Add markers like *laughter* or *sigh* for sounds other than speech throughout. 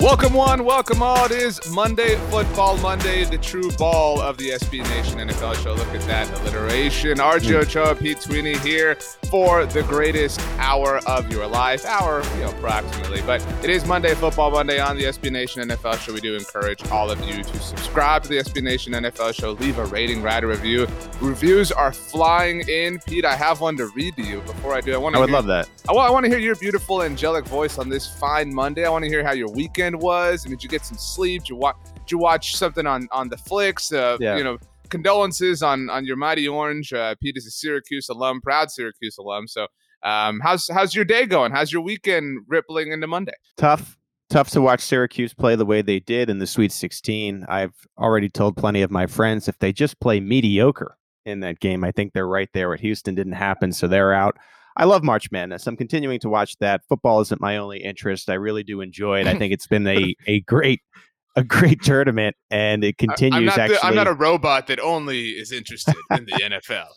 Welcome one, welcome all. It is Monday Football Monday, the true ball of the SB Nation NFL show. Look at that alliteration. RJ hmm. Ochoa, Pete Sweeney here for the greatest hour of your life. Hour, you know, approximately. But it is Monday Football Monday on the SB Nation NFL show. We do encourage all of you to subscribe to the SB Nation NFL show. Leave a rating, write a review. Reviews are flying in. Pete, I have one to read to you. Before I do, I want to I would hear, love that. I I want to hear your beautiful angelic voice on this fine Monday. I want to hear how your weekend was. And did you get some sleep? Did you watch? Did you watch something on on the flicks? Uh, Yeah. You know, condolences on on your mighty orange. Uh, Pete is a Syracuse alum, proud Syracuse alum. So, um, how's how's your day going? How's your weekend rippling into Monday? Tough, tough to watch Syracuse play the way they did in the Sweet 16. I've already told plenty of my friends if they just play mediocre in that game, I think they're right there. What Houston didn't happen, so they're out. I love March Madness. I'm continuing to watch that. Football isn't my only interest. I really do enjoy it. I think it's been a *laughs* a great a great tournament, and it continues. I'm not actually, the, I'm not a robot that only is interested in the NFL.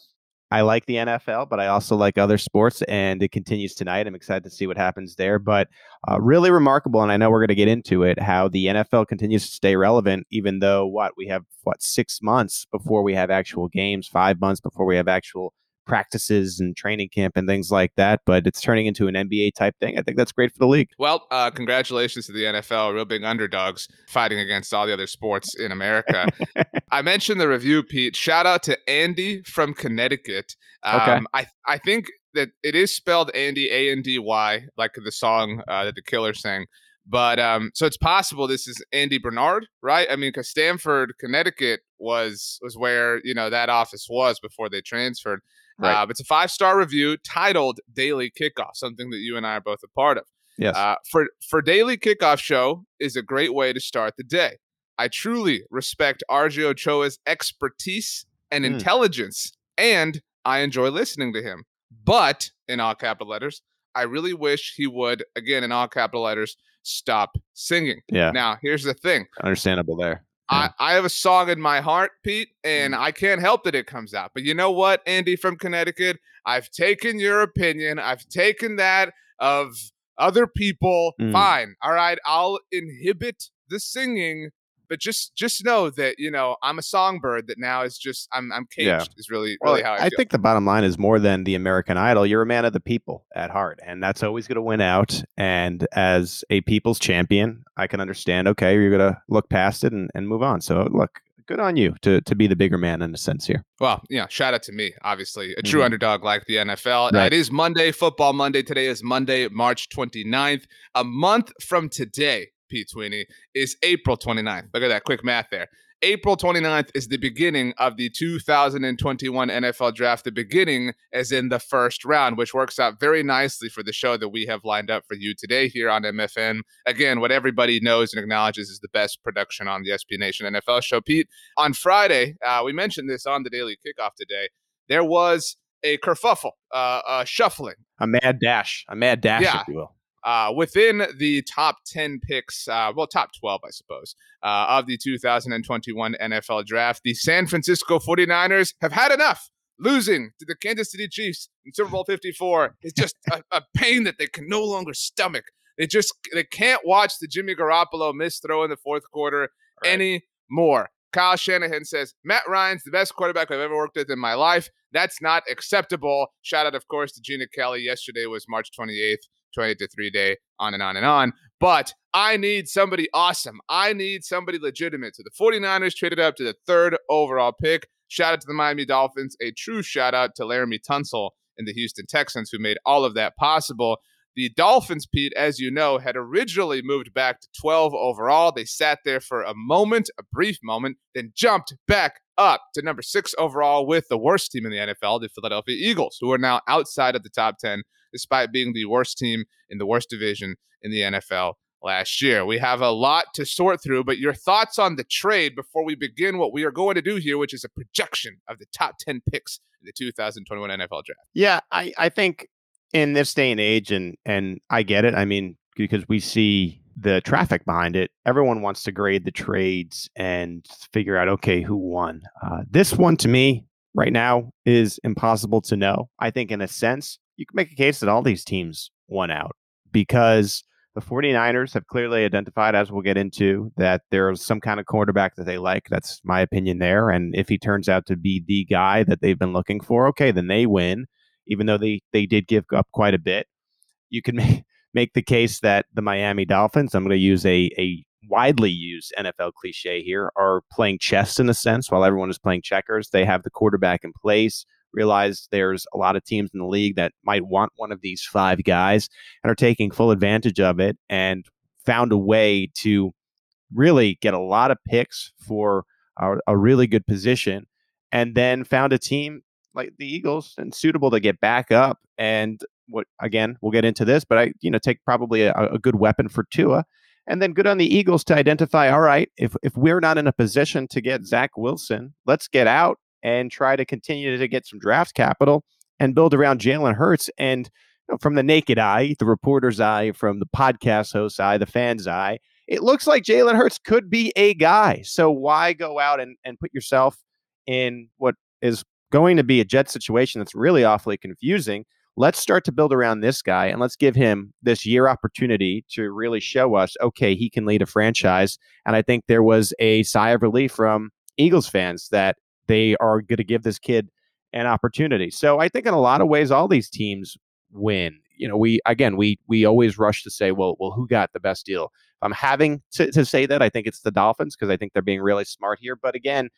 I like the NFL, but I also like other sports, and it continues tonight. I'm excited to see what happens there. But uh, really remarkable, and I know we're going to get into it, how the NFL continues to stay relevant, even though what we have what six months before we have actual games, five months before we have actual practices and training camp and things like that. But it's turning into an NBA type thing. I think that's great for the league. Well, uh, congratulations to the NFL, real big underdogs fighting against all the other sports in America. *laughs* I mentioned the review, Pete. Shout out to Andy from Connecticut. Um, Okay. I I think that it is spelled Andy A N D Y, like the song uh, that the Killer sang. But um, so it's possible this is Andy Bernard, right? I mean, because Stamford, Connecticut was was where you know that office was before they transferred. Right. Uh, it's a five star review titled "Daily Kickoff," something that you and I are both a part of. Yes. Uh, for for daily kickoff show is a great way to start the day. I truly respect RJ Ochoa's expertise and Hmm. intelligence, and I enjoy listening to him. But in all capital letters, I really wish he would, again in all capital letters, stop singing. yeah. Now, here's the thing. Understandable there. I, I have a song in my heart, Pete, and I can't help that it comes out. But you know what, Andy from Connecticut? I've taken your opinion. I've taken that of other people. Mm. Fine. All right. I'll inhibit the singing. But just just know that, you know, I'm a songbird that now is just I'm I'm caged Yeah. is really Well, really how I, I think the bottom line is more than the American Idol. You're a man of the people at heart, and that's always going to win out. And as a people's champion, I can understand. Okay, you're going to look past it and, and move on. So look, good on you to to be the bigger man in a sense here. Well, yeah, shout out to me, obviously. A true Mhm. underdog like the NFL. Right. It is Monday, Football Monday. Today is Monday, March 29th. A month from today, Pete Sweeney, is April 29th. Look at that quick math there. April 29th is the beginning of the 2021 NFL draft, the beginning as in the first round, which works out very nicely for the show that we have lined up for you today here on MFM. Again, what everybody knows and acknowledges is the best production on the SB Nation NFL show. Pete, on Friday, uh, we mentioned this on the daily kickoff today. There was a kerfuffle, uh, a shuffling A mad dash, a mad dash, Yeah. if you will. Uh, within the top 10 picks, uh, well, top 12, I suppose, uh, of the 2021 NFL draft. The San Francisco 49ers have had enough. losing to the Kansas City Chiefs in Super Bowl 54 is just a, a pain that they can no longer stomach. They just they can't watch the Jimmy Garoppolo miss throw in the fourth quarter right. anymore. Kyle Shanahan says Matt Ryan's the best quarterback I've ever worked with in my life. That's not acceptable. Shout out, of course, to Gina Kelly. Yesterday was March 28th, 28 to 3 day, on and on and on. But I need somebody awesome. I need somebody legitimate. So the 49ers traded up to the third overall pick. Shout out to the Miami Dolphins. A true shout out to Laremy Tunsil and the Houston Texans who made all of that possible. The Dolphins, Pete, as you know, had originally moved back to 12 overall. They sat there for a moment, a brief moment, then jumped back up to number six overall with the worst team in the NFL, the Philadelphia Eagles, who are now outside of the top 10, despite being the worst team in the worst division in the NFL last year. We have a lot to sort through, but your thoughts on the trade before we begin what we are going to do here, which is a projection of the top 10 picks in the 2021 NFL draft. Yeah, I, I think in this day and age, and and I get it. I mean, because we see the traffic behind it, everyone wants to grade the trades and figure out okay who won. Uh, this one to me right now is impossible to know. I think in a sense you can make a case that all these teams won out because the 49ers have clearly identified, as we'll get into, that there's some kind of quarterback that they like. That's my opinion there. And if he turns out to be the guy that they've been looking for, okay, then they win even though they they did give up quite a bit. You can *laughs* make, make the case that the Miami Dolphins, I'm going to use a a widely used NFL cliche here, are playing chess in a sense while everyone is playing checkers. They have the quarterback in place, realize there's a lot of teams in the league that might want one of these five guys and are taking full advantage of it and found a way to really get a lot of picks for a, a really good position and then found a team like the Eagles and suitable to get back up. And what again, we'll get into this, but I, you know, take probably a, a good weapon for Tua. And then good on the Eagles to identify, all right, if if we're not in a position to get Zach Wilson, let's get out and try to continue to get some draft capital and build around Jalen Hurts. And you know, from the naked eye, the reporter's eye, from the podcast host's eye, the fan's eye, it looks like Jalen Hurts could be a guy. So why go out and, and put yourself in what is going to be a Jet situation that's really awfully confusing. Let's start to build around this guy and let's give him this year opportunity to really show us, okay, he can lead a franchise. And I think there was a sigh of relief from Eagles fans that they are going to give this kid an opportunity. So I think in a lot of ways, all these teams win. You know, we again, we we always rush to say, well, well, who got the best deal? I'm having to, to say that I think it's the Dolphins because I think they're being really smart here. But again,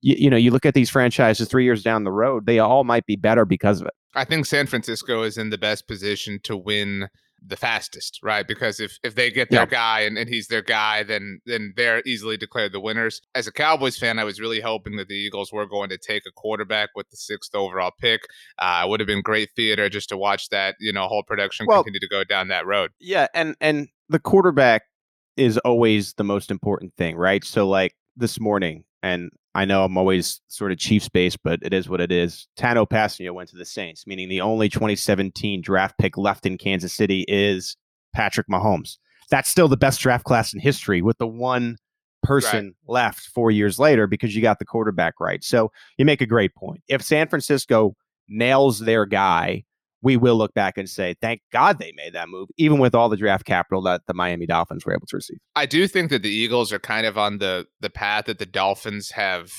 you, you know, you look at these franchises three years down the road, they all might be better because of it. I think San Francisco is in the best position to win the fastest, right? Because if if they get their yeah. guy and, and he's their guy, then then they're easily declared the winners. As a Cowboys fan, I was really hoping that the Eagles were going to take a quarterback with the sixth overall pick. Uh, it would have been great theater just to watch that, you know, whole production well, continue to go down that road. Yeah, and and the quarterback is always the most important thing, right? So like this morning, and I know I'm always sort of Chiefs based, but it is what it is. Tanoh Kpassagnon went to the Saints, meaning the only 2017 draft pick left in Kansas City is Patrick Mahomes. That's still the best draft class in history with the one person right. left four years later because you got the quarterback right. So you make a great point. If San Francisco nails their guy we will look back and say, thank God they made that move, even with all the draft capital that the Miami Dolphins were able to receive. I do think that the Eagles are kind of on the the path that the Dolphins have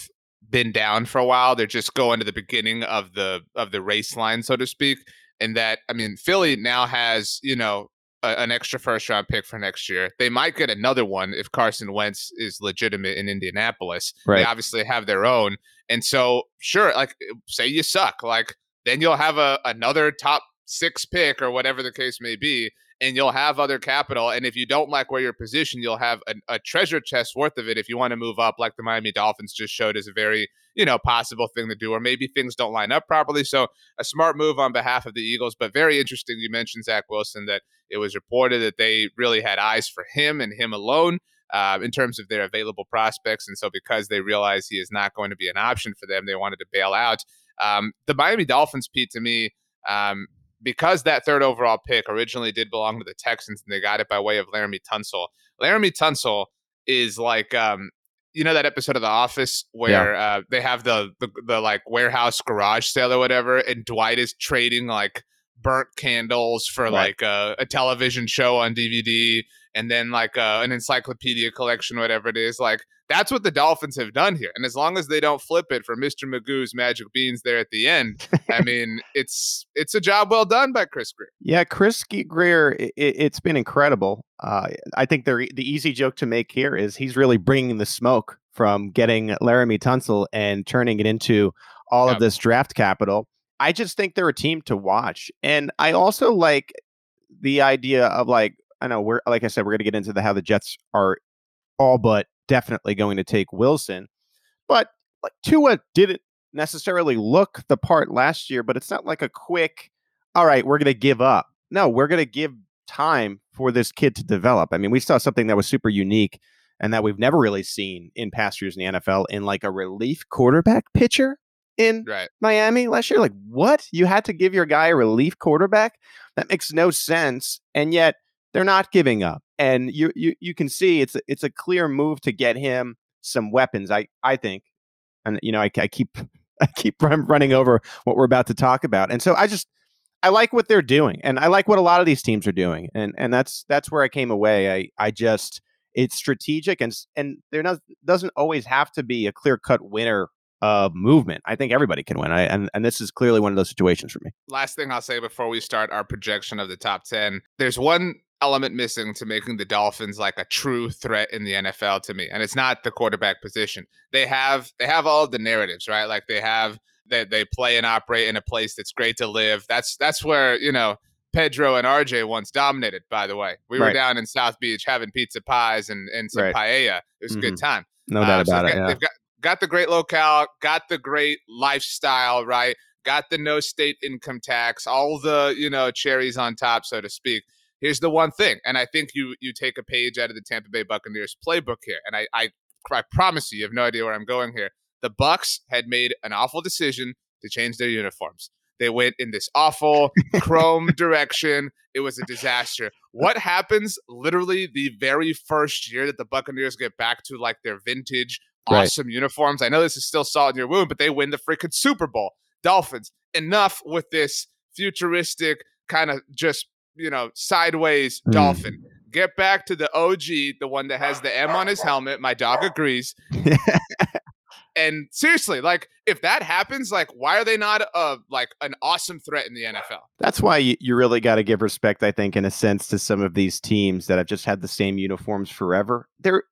been down for a while. They're just going to the beginning of the of the race line, so to speak. And that I mean, Philly now has, you know, a, an extra first round pick for next year. They might get another one if Carson Wentz is legitimate in Indianapolis. Right. They obviously have their own. And so, sure, like say you suck, like then you'll have a another top six pick or whatever the case may be, and you'll have other capital. And if you don't like where you're positioned, you'll have a, a treasure chest worth of it if you want to move up, like the Miami Dolphins just showed as a very you know possible thing to do, or maybe things don't line up properly. So a smart move on behalf of the Eagles, but very interesting. You mentioned Zach Wilson that it was reported that they really had eyes for him and him alone. Uh, in terms of their available prospects. And so, because they realize he is not going to be an option for them, they wanted to bail out. Um, the Miami Dolphins, Pete, to me, um, because that third overall pick originally did belong to the Texans and they got it by way of Laremy Tunsil. Laremy Tunsil is like um, you know that episode of The Office where yeah. uh, they have the, the the like warehouse garage sale or whatever, and Dwight is trading like burnt candles for right. like a, a, television show on DVD, and then like uh, an encyclopedia collection, whatever it is. Like that's what the Dolphins have done here. And as long as they don't flip it for Mr. Magoo's magic beans there at the end, I *laughs* mean, it's it's a job well done by Chris Grier. Yeah, Chris Grier, it, has been incredible. Uh, I think the the easy joke to make here is he's really bringing the smoke from getting Laremy Tunsil and turning it into all yep. of this draft capital. I just think they're a team to watch, and I also like the idea of like I know we're like I said we're going to get into the how the Jets are all but definitely going to take Wilson. But like Tua didn't necessarily look the part last year, but it's not like a quick, all right, we're going to give up. No, we're going to give time for this kid to develop. I mean, we saw something that was super unique and that we've never really seen in past years in the NFL in like a relief quarterback pitcher in right. Miami last year. Like, what? You had to give your guy a relief quarterback? That makes no sense. And yet they're not giving up and you you you can see it's a, it's a clear move to get him some weapons. I I think, and you know I, I keep *laughs* I keep running over what we're about to talk about, and so I just I like what they're doing, and I like what a lot of these teams are doing, and and that's that's where I came away. I I just it's strategic and and there not, doesn't always have to be a clear cut winner of movement. I think everybody can win. I, and, and this is clearly one of those situations for me. Last thing I'll say before we start our projection of the top 10 there's one element missing to making the Dolphins like a true threat in the NFL to me. And it's not the quarterback position. They have they have all the narratives, right? Like they have they they play and operate in a place that's great to live. That's that's where, you know, Pedro and RJ once dominated, by the way. We right. were down in South Beach having pizza pies and, and some right. paella. It was mm-hmm. a good mm-hmm. time. No doubt um, so about it. Yeah. They've got, got the great locale, got the great lifestyle, right? Got the no state income tax, all the, you know, cherries on top, so to speak here's the one thing, and I think you you take a page out of the Tampa Bay Buccaneers playbook here, and I I, I promise you, you have no idea where I'm going here. The Bucks had made an awful decision to change their uniforms. They went in this awful *laughs* chrome direction. It was a disaster. What happens literally the very first year that the Buccaneers get back to like their vintage awesome right. uniforms? I know this is still salt in your wound, but they win the freaking Super Bowl. Dolphins, enough with this futuristic kind of just you know, sideways mm. dolphin. Get back to the OG, the one that has the M on his helmet. My dog agrees. *laughs* and seriously, like if that happens, like why are they not a like an awesome threat in the NFL? That's why you, you really got to give respect, I think, in a sense, to some of these teams that have just had the same uniforms forever. There,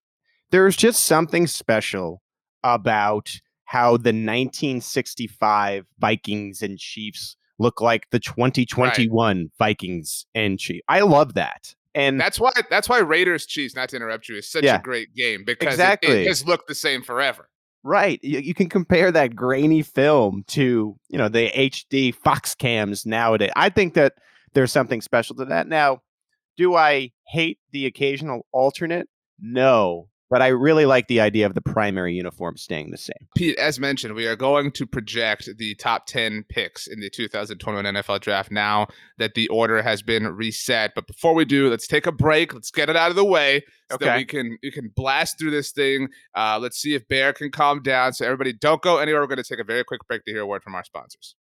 there's just something special about how the 1965 Vikings and Chiefs look like the 2021 right. Vikings and Chiefs. I love that. And that's why that's why Raiders Chiefs, not to interrupt you, is such yeah, a great game because exactly. it, it has looked the same forever. Right. You, you, can compare that grainy film to, you know, the HD Fox cams nowadays. I think that there's something special to that. Now, do I hate the occasional alternate? No but I really like the idea of the primary uniform staying the same. Pete, as mentioned, we are going to project the top 10 picks in the 2021 NFL draft now that the order has been reset. But before we do, let's take a break. Let's get it out of the way so okay. that we can we can blast through this thing. Uh, let's see if Bear can calm down. So everybody don't go anywhere. We're going to take a very quick break to hear a word from our sponsors.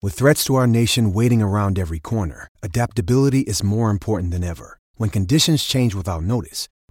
With threats to our nation waiting around every corner, adaptability is more important than ever. When conditions change without notice,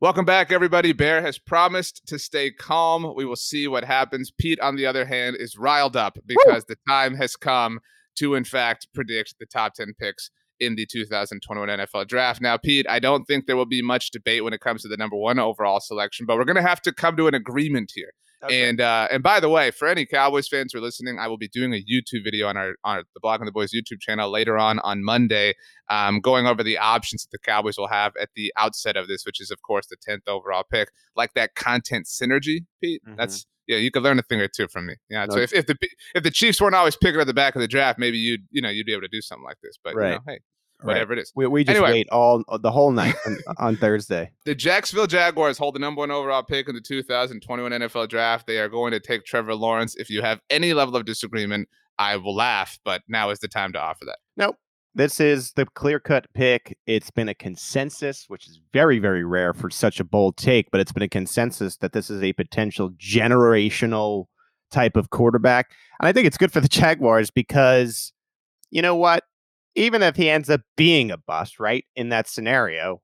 Welcome back, everybody. Bear has promised to stay calm. We will see what happens. Pete, on the other hand, is riled up because Woo! the time has come to, in fact, predict the top 10 picks in the 2021 NFL draft. Now, Pete, I don't think there will be much debate when it comes to the number one overall selection, but we're going to have to come to an agreement here. Okay. And uh, and by the way, for any Cowboys fans who are listening, I will be doing a YouTube video on our on the Blogging the Boys YouTube channel later on on Monday, um, going over the options that the Cowboys will have at the outset of this, which is of course the tenth overall pick, like that content synergy, Pete. Mhm. That's yeah, you could learn a thing or two from me. Yeah. So if, if the if the Chiefs weren't always picking at the back of the draft, maybe you'd you know you'd be able to do something like this. But you know, Right. Hey, Right. whatever it is. We, we just Anyway. wait all uh, the whole night on, *laughs* on Thursday. The Jacksonville Jaguars hold the number one overall pick in the 2021 NFL draft. They are going to take Trevor Lawrence. If you have any level of disagreement, I will laugh, but now is the time to offer that. Nope. This is the clear cut pick. It's been a consensus, which is very, very rare for such a bold take, but it's been a consensus that this is a potential generational type of quarterback. And I think it's good for the Jaguars because, you know what? Even if he ends up being a bust, right, in that scenario,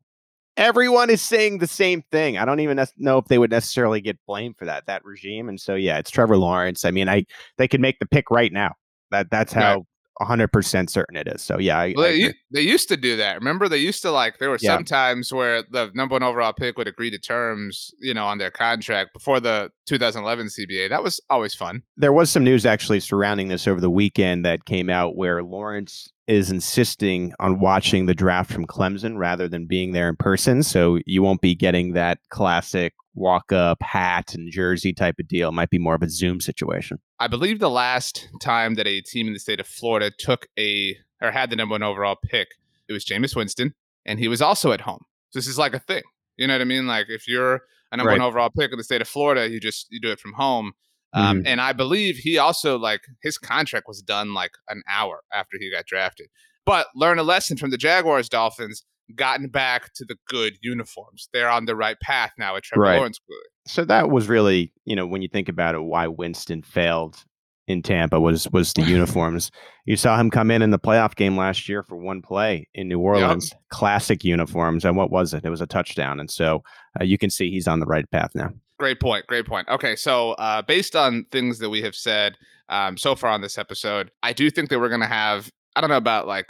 everyone is saying the same thing. I don't even know if they would necessarily get blamed for that, that regime. And so, yeah, it's Trevor Lawrence. I mean, I they could make the pick right now. That That's Right. how 100% certain it is. So, yeah, I, Well, I they used to do that. Remember, they used to like. There were Yeah. some times where the number one overall pick would agree to terms, you know, on their contract before the 2011 CBA. That was always fun. there was some news actually surrounding this over the weekend that came out where Lawrence is insisting on watching the draft from Clemson rather than being there in person. So you won't be getting that classic walk up hat and jersey type of deal. It might be more of a Zoom situation. I believe the last time that a team in the state of Florida took a or had the number one overall pick, it was Jameis Winston, and he was also at home. So this is like a thing. You know what I mean? Like if you're a number one overall pick in the state of Florida, you just you do it from home. Um, and I believe he also like his contract was done like an hour after he got drafted. But learn a lesson from the Jaguars Dolphins, gotten back to the good uniforms. They're on the right path now at Trevor Right. Lawrence. Clearly. So that was really, you know, when you think about it, why Winston failed in Tampa was was the *laughs* uniforms. You saw him come in in the playoff game last year for one play in New Orleans, classic uniforms, and what was it? It was a touchdown, and so uh, you can see he's on the right path now. Great point. Great point. Okay, so uh, based on things that we have said um, so far on this episode, I do think that we're going to have, I don't know about like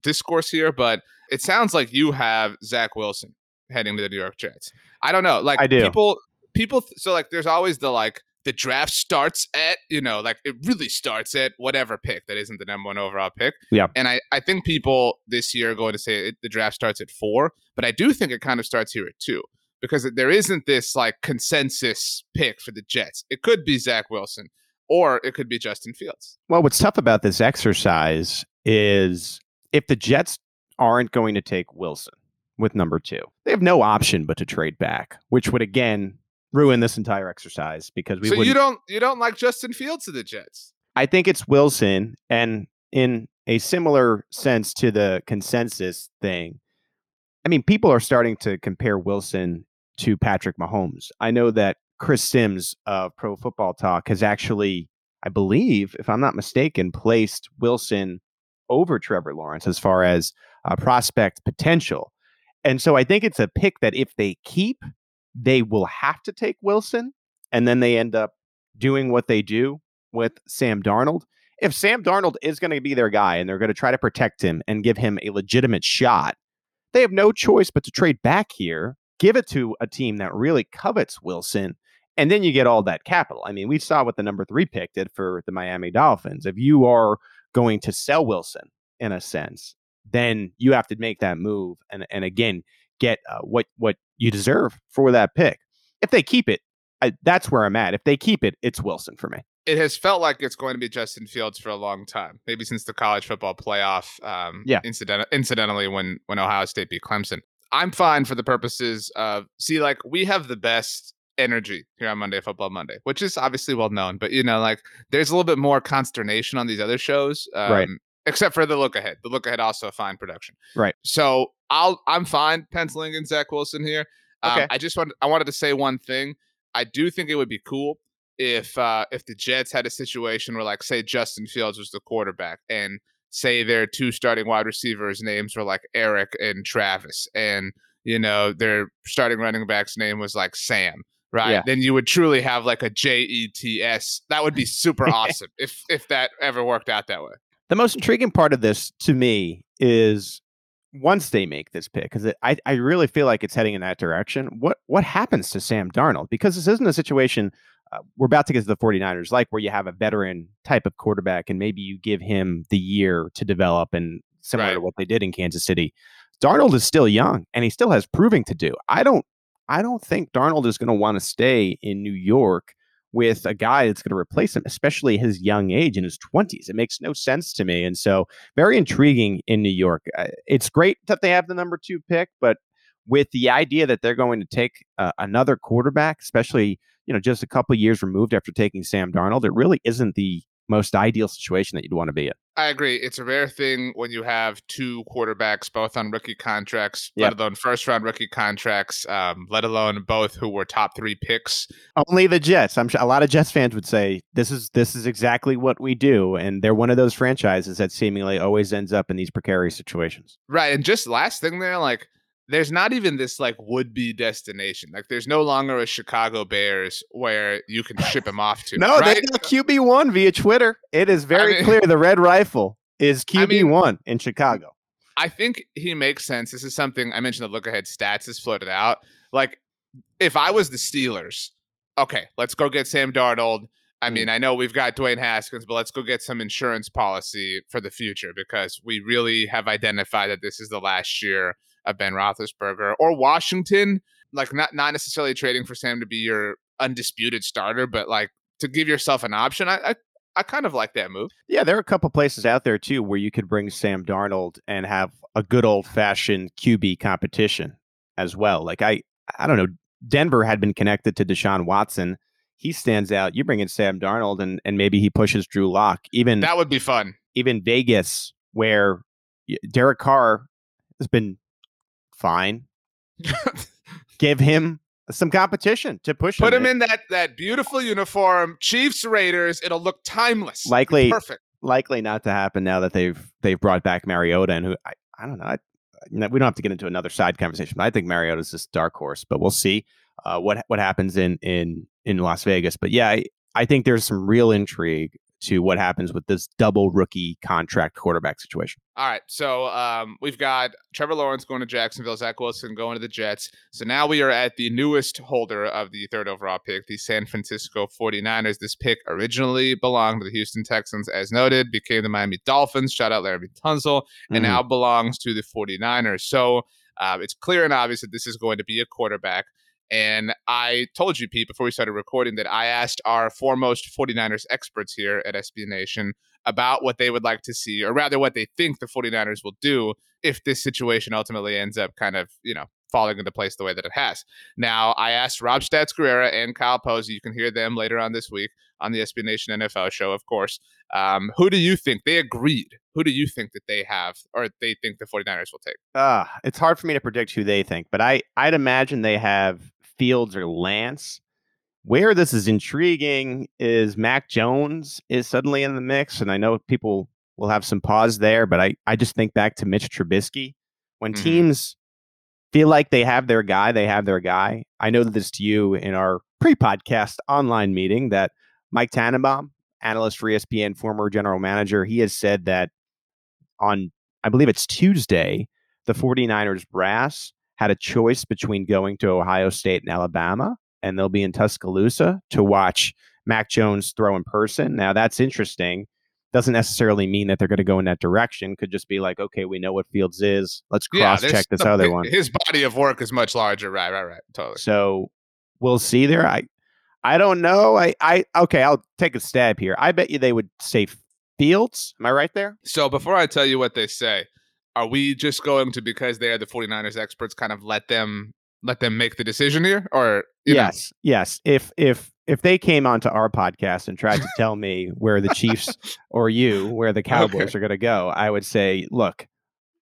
discourse here, but it sounds like you have Zach Wilson heading to the New York Jets. I don't know. Like I do. people, people, so like there's always the like, the draft starts at, you know, like it really starts at whatever pick that isn't the number one overall pick. Yeah. And I, I think people this year are going to say it, the draft starts at four, but I do think it kind of starts here at two because there isn't this like consensus pick for the Jets. It could be Zach Wilson or it could be Justin Fields. Well, what's tough about this exercise is if the Jets aren't going to take Wilson with number two, they have no option but to trade back, which would again ruin this entire exercise because we so wouldn't you don't you don't like Justin Fields to the Jets. I think it's Wilson, and in a similar sense to the consensus thing, I mean, people are starting to compare Wilson to Patrick Mahomes. I know that Chris Sims of Pro Football Talk has actually, I believe, if I'm not mistaken, placed Wilson over Trevor Lawrence as far as uh, prospect potential. And so I think it's a pick that if they keep, they will have to take Wilson, and then they end up doing what they do with Sam Darnold. If Sam Darnold is going to be their guy and they're going to try to protect him and give him a legitimate shot, they have no choice but to trade back here, give it to a team that really covets Wilson, and then you get all that capital. I mean, we saw what the number three pick did for the Miami Dolphins. If you are going to sell Wilson in a sense, then you have to make that move and, and again, get uh, what, what you deserve for that pick. If they keep it, I, that's where I'm at. If they keep it, it's Wilson for me. It has felt like it's going to be Justin Fields for a long time, maybe since the college football playoff. Um, Yeah. Incident- incidentally, when when Ohio State beat Clemson, I'm fine for the purposes of see, like we have the best energy here on Monday Football Monday, which is obviously well known. But you know, like there's a little bit more consternation on these other shows, um, Right. Except for the look ahead. The look ahead also a fine production, Right. So I'll I'm fine penciling in Zach Wilson here. Um, Okay. I just wanted I wanted to say one thing. I do think it would be cool if uh if the Jets had a situation where like say Justin Fields was the quarterback and say their two starting wide receivers names were like Eric and Travis and you know their starting running back's name was like Sam right Yeah. then you would truly have like a J E T S that would be super *laughs* awesome if if that ever worked out that way The most intriguing part of this to me is once they make this pick, because I, I really feel like it's heading in that direction. What what happens to Sam Darnold? Because this isn't a situation uh, we're about to get to the 49ers, like where you have a veteran type of quarterback and maybe you give him the year to develop and similar Right. to what they did in Kansas City. Darnold is still young and he still has proving to do. I don't I don't think Darnold is going to want to stay in New York with a guy that's going to replace him, especially his young age in his 20s. It makes no sense to me. And so, very intriguing in New York. Uh, It's great that they have the number two pick, but with the idea that they're going to take uh, another quarterback, especially you know just a couple years removed after taking Sam Darnold, it really isn't the most ideal situation that you'd want to be in. I agree. It's a rare thing when you have two quarterbacks both on rookie contracts, Yep. let alone first round rookie contracts, um, let alone both who were top three picks. Only the Jets. I'm sure a lot of Jets fans would say this is this is exactly what we do, and they're one of those franchises that seemingly always ends up in these precarious situations. Right. And just last thing there, like, there's not even this like would be destination. Like, there's no longer a Chicago Bears where you can ship him off to. *laughs* No, right? they got QB one via Twitter. It is very mean- clear the Red Rifle is *laughs* I QB mean- one in Chicago. I think he makes sense. This is something I mentioned the look ahead stats has floated out. Like, if I was the Steelers, okay, let's go get Sam Darnold. I Mm. mean, I know we've got Dwayne Haskins, but let's go get some insurance policy for the future because we really have identified that this is the last year of Ben Roethlisberger or Washington. Like, not not necessarily trading for Sam to be your undisputed starter, but like to give yourself an option. I I, I kind of like that move. Yeah, there are a couple places out there too where you could bring Sam Darnold and have a good old fashioned QB competition as well. Like I, I don't know, Denver had been connected to Deshaun Watson. He stands out. You bring in Sam Darnold, and and maybe he pushes Drew Lock. Even That would be fun. even Vegas, where Derek Carr has been fine. *laughs* Give him some competition to push Put him It- in that that beautiful uniform, Chiefs Raiders. It'll look timeless. Likely- perfect. likely not to happen now that they've they've brought back Mariota and who I, I don't know. I, we don't have to get into another side conversation, but I think Mariota's this dark horse. But we'll see uh, what what happens in in in Las Vegas. But yeah, I, I think there's some real intrigue to what happens with this double rookie contract quarterback situation. All right, so um, we've got Trevor Lawrence going to Jacksonville, Zach Wilson going to the Jets. So now we are at the newest holder of the third overall pick, the San Francisco 49ers. This pick originally belonged to the Houston Texans, as noted, became the Miami Dolphins. Shout out Larry Tunsil, and Mhm. now belongs to the 49ers. So uh, it's clear and obvious that this is going to be a quarterback. And I told you, Pete, before we started recording, that I asked our foremost 49ers experts here at SB Nation about what they would like to see, or rather what they think the 49ers will do if this situation ultimately ends up kind of, you know, falling into place the way that it has. Now, I asked Rob Stats Guerrera and Kyle Posey, you can hear them later on this week on the SB Nation NFL show, of course. Um, who do you think they agreed? Who do you think that they have, or they think the 49ers will take? Uh, it's hard for me to predict who they think, but I I'd imagine they have Fields or Lance. Where this is intriguing is Mac Jones is suddenly in the mix, and I know people will have some pause there, but I I just think back to Mitch Trubisky when Mhm. teams feel like they have their guy, they have their guy. I know this to you in our pre-podcast online meeting that Mike Tannenbaum, analyst for ESPN, former general manager, he has said that on I believe it's Tuesday, the 49ers brass had a choice between going to Ohio State and Alabama, and they'll be in Tuscaloosa to watch Mac Jones throw in person. Now, that's interesting. Doesn't necessarily mean that they're going to go in that direction. Could just be like, okay, we know what Fields is. Let's cross check this the- other one. His body of work is much larger. Right, right, right. Totally. So we'll see there. I I don't know. I I okay, I'll take a stab here. I bet you they would say Fields. Am I right there? So before I tell you what they say, are we just going to because they are the 49ers experts kind of let them let them make the decision here or you know? yes, yes. If if if they came onto our podcast and tried to *laughs* tell me where the Chiefs or you, where the Cowboys Okay. are going to go, I would say, look,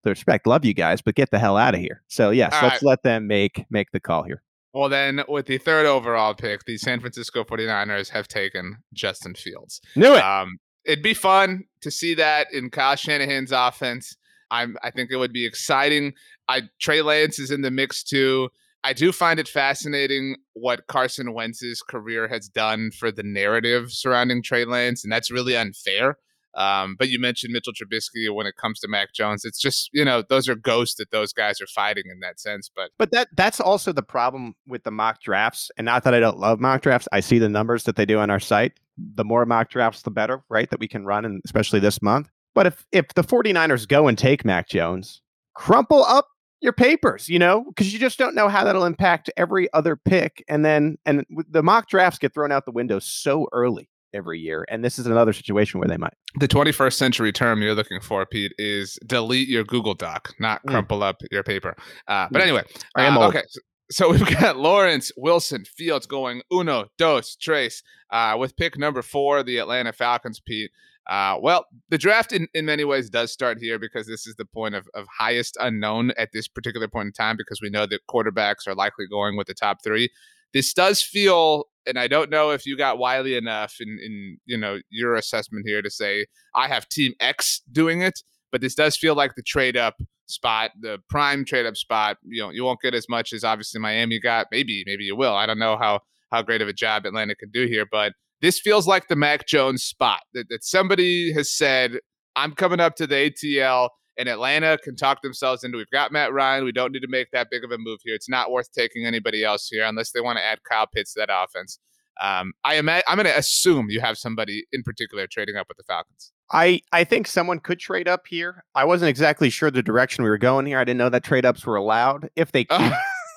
the respect, love you guys, but get the hell out of here. So yes, All let's right. let them make make the call here. Well, then with the third overall pick, the San Francisco 49ers have taken Justin Fields. Knew it. Um, it'd be fun to see that in Kyle Shanahan's offense. I'm, I think it would be exciting. I Trey Lance is in the mix too. I do find it fascinating what Carson Wentz's career has done for the narrative surrounding Trey Lance, and that's really unfair. Um, but you mentioned Mitchell Trubisky when it comes to Mac Jones. It's just you know those are ghosts that those guys are fighting in that sense. But but that that's also the problem with the mock drafts. And not that I don't love mock drafts. I see the numbers that they do on our site. The more mock drafts, the better, right? That we can run, and especially this month. But if if the 49ers go and take Mac Jones, crumple up your papers, you know, because you just don't know how that'll impact every other pick. And then and the mock drafts get thrown out the window so early every year. And this is another situation where they might. The 21st century term you're looking for, Pete, is delete your Google Doc, not mm. crumple mm. up your paper. Uh, but mm. anyway, I am uh, okay. So, so *laughs* we've got Lawrence Wilson Fields going uno, dos, tres uh, with pick number four, the Atlanta Falcons, Pete. Uh, well, the draft in, in many ways does start here because this is the point of, of highest unknown at this particular point in time because we know that quarterbacks are likely going with the top three. This does feel and I don't know if you got wily enough in, in you know your assessment here to say I have Team X doing it, but this does feel like the trade up spot, the prime trade up spot. You know, you won't get as much as obviously Miami got. Maybe, maybe you will. I don't know how how great of a job Atlanta can do here, but this feels like the Mac Jones spot that, that somebody has said, I'm coming up to the ATL and Atlanta can talk themselves into we've got Matt Ryan. We don't need to make that big of a move here. It's not worth taking anybody else here unless they want to add Kyle Pitts to that offense. Um, I am I'm going to assume you have somebody in particular trading up with the Falcons. I, I think someone could trade up here. I wasn't exactly sure the direction we were going here. I didn't know that trade ups were allowed. If they *laughs* keep,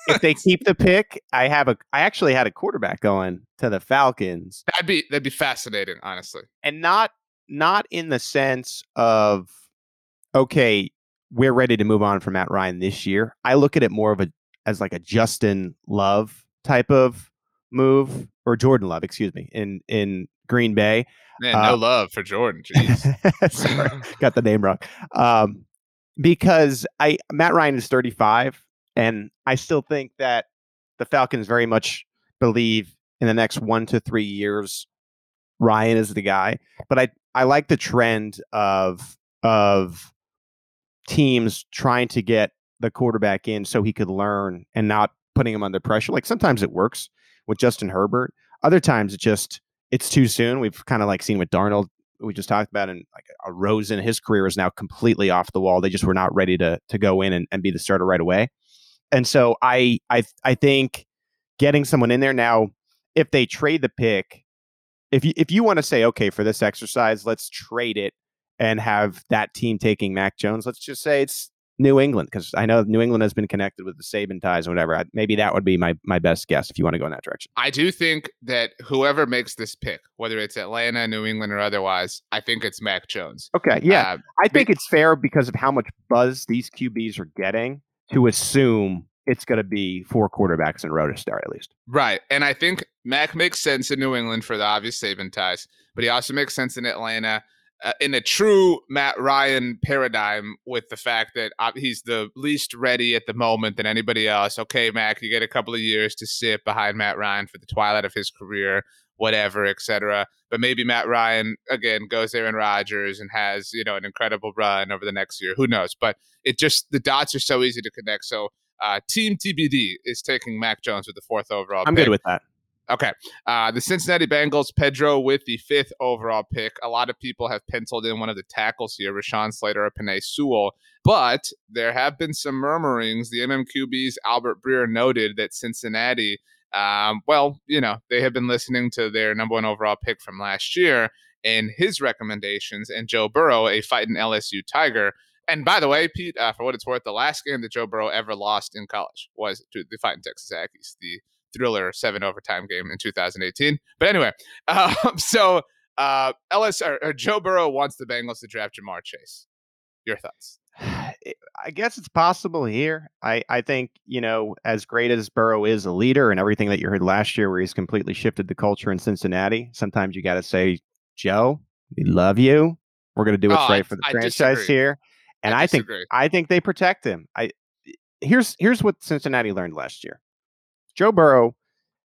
if they keep the pick, I have a I actually had a quarterback going to the Falcons. That'd be that'd be fascinating, honestly. And not not in the sense of okay, we're ready to move on from Matt Ryan this year. I look at it more of a as like a Justin Love type of move or Jordan Love, excuse me, in in Green Bay. Man, no uh, love for Jordan. *laughs* Sorry, got the name wrong. Um, because I Matt Ryan is 35, and I still think that the Falcons very much believe in the next one to three years, Ryan is the guy. But I I like the trend of of teams trying to get the quarterback in so he could learn and not putting him under pressure. Like sometimes it works with Justin Herbert. Other times it just it's too soon. We've kind of like seen with Darnold we just talked about and like a Rosen, his career is now completely off the wall. They just were not ready to to go in and, and be the starter right away. And so I I I think getting someone in there now, if they trade the pick, if you if you want to say, okay, for this exercise, let's trade it and have that team taking Mac Jones, let's just say it's New England because I know New England has been connected with the Saban ties or whatever. Maybe that would be my my best guess if you want to go in that direction. I do think that whoever makes this pick, whether it's Atlanta, New England, or otherwise, I think it's Mac Jones. Okay, yeah, uh, I think be- it's fair because of how much buzz these QBs are getting to assume it's going to be four quarterbacks in row to start at least. Right, and I think Mac makes sense in New England for the obvious Saban ties, but he also makes sense in Atlanta uh, in a true Matt Ryan paradigm with the fact that he's the least ready at the moment than anybody else. Okay, Mac, you get a couple of years to sit behind Matt Ryan for the twilight of his career, whatever, etc. But maybe Matt Ryan again goes Aaron Rodgers and has you know an incredible run over the next year. Who knows? But it just the dots are so easy to connect. So uh, Team TBD is taking Mac Jones with the fourth overall. I'm pick. good with that. Okay. Uh, the Cincinnati Bengals, Pedro with the fifth overall pick. A lot of people have penciled in one of the tackles here, Rashawn Slater or Penei Sewell. But there have been some murmurings. The MMQB's Albert Breer noted that Cincinnati, um, well, you know, they have been listening to their number one overall pick from last year and his recommendations, and Joe Burrow, a fighting LSU Tiger. And by the way, Pete, uh, for what it's worth, the last game that Joe Burrow ever lost in college was to the fighting Texas Aggies. The thriller seven overtime game in 2018. But anyway, *laughs* um, so uh, Ellis or, or, Joe Burrow wants the Bengals to draft Ja'Marr Chase. Your thoughts? I guess it's possible here. I, I think, you know, as great as Burrow is a leader and everything that you heard last year, where he's completely shifted the culture in Cincinnati, sometimes you got to say, Joe, we love you. We're going to do oh, what's oh, right for the I, franchise I here. And I, I think I think they protect him. I here's here's what Cincinnati learned last year. Joe Burrow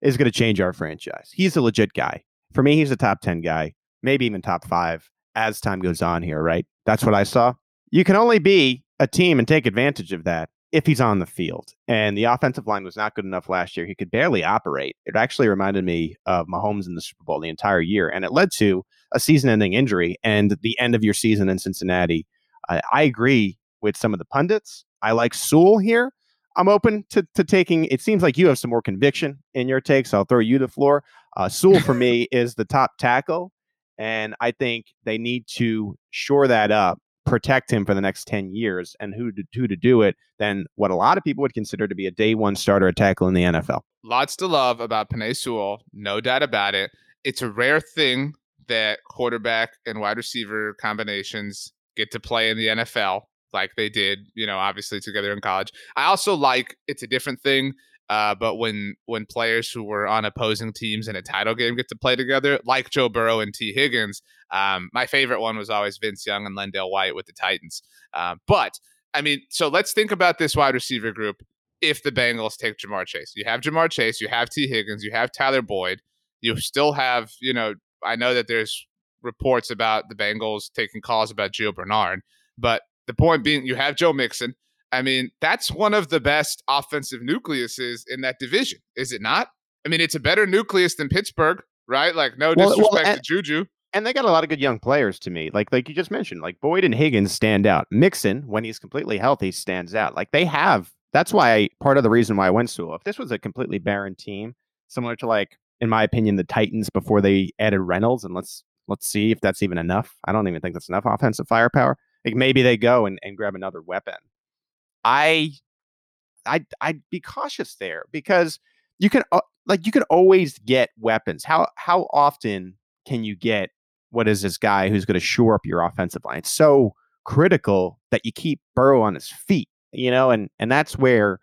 is going to change our franchise. He's a legit guy. For me, he's a top 10 guy, maybe even top five as time goes on here, right? That's what I saw. You can only be a team and take advantage of that if he's on the field. And the offensive line was not good enough last year. He could barely operate. It actually reminded me of Mahomes in the Super Bowl the entire year, and it led to a season-ending injury and the end of your season in Cincinnati. I, I agree with some of the pundits. I like Sewell here. I'm open to, to taking. It seems like you have some more conviction in your takes. So I'll throw you the floor. Uh, Sewell for me *laughs* is the top tackle, and I think they need to shore that up, protect him for the next ten years, and who to, who to do it than what a lot of people would consider to be a day one starter at tackle in the NFL. Lots to love about Penei Sewell, no doubt about it. It's a rare thing that quarterback and wide receiver combinations get to play in the NFL like they did, you know, obviously together in college. I also like it's a different thing. Uh, but when when players who were on opposing teams in a title game get to play together, like Joe Burrow and Tee Higgins, um, my favorite one was always Vince Young and LenDale White with the Titans. Uh, but I mean, so let's think about this wide receiver group. If the Bengals take Ja'Marr Chase, you have Ja'Marr Chase, you have Tee Higgins, you have Tyler Boyd, you still have, you know, I know that there's reports about the Bengals taking calls about Gio Bernard, but the point being, you have Joe Mixon. I mean, that's one of the best offensive nucleuses in that division, is it not? I mean, it's a better nucleus than Pittsburgh, right? Like, no disrespect well, and, to Juju. And they got a lot of good young players to me. Like, like you just mentioned, like Boyd and Higgins stand out. Mixon, when he's completely healthy, stands out. Like they have. That's why I, part of the reason why I went to. If this was a completely barren team, similar to like, in my opinion, the Titans before they added Reynolds, and let's let's see if that's even enough. I don't even think that's enough offensive firepower. Like maybe they go and, and grab another weapon. I I I'd be cautious there because you can uh, like you can always get weapons. How how often can you get what is this guy who's going to shore up your offensive line? It's so critical that you keep Burrow on his feet, you know, and and that's where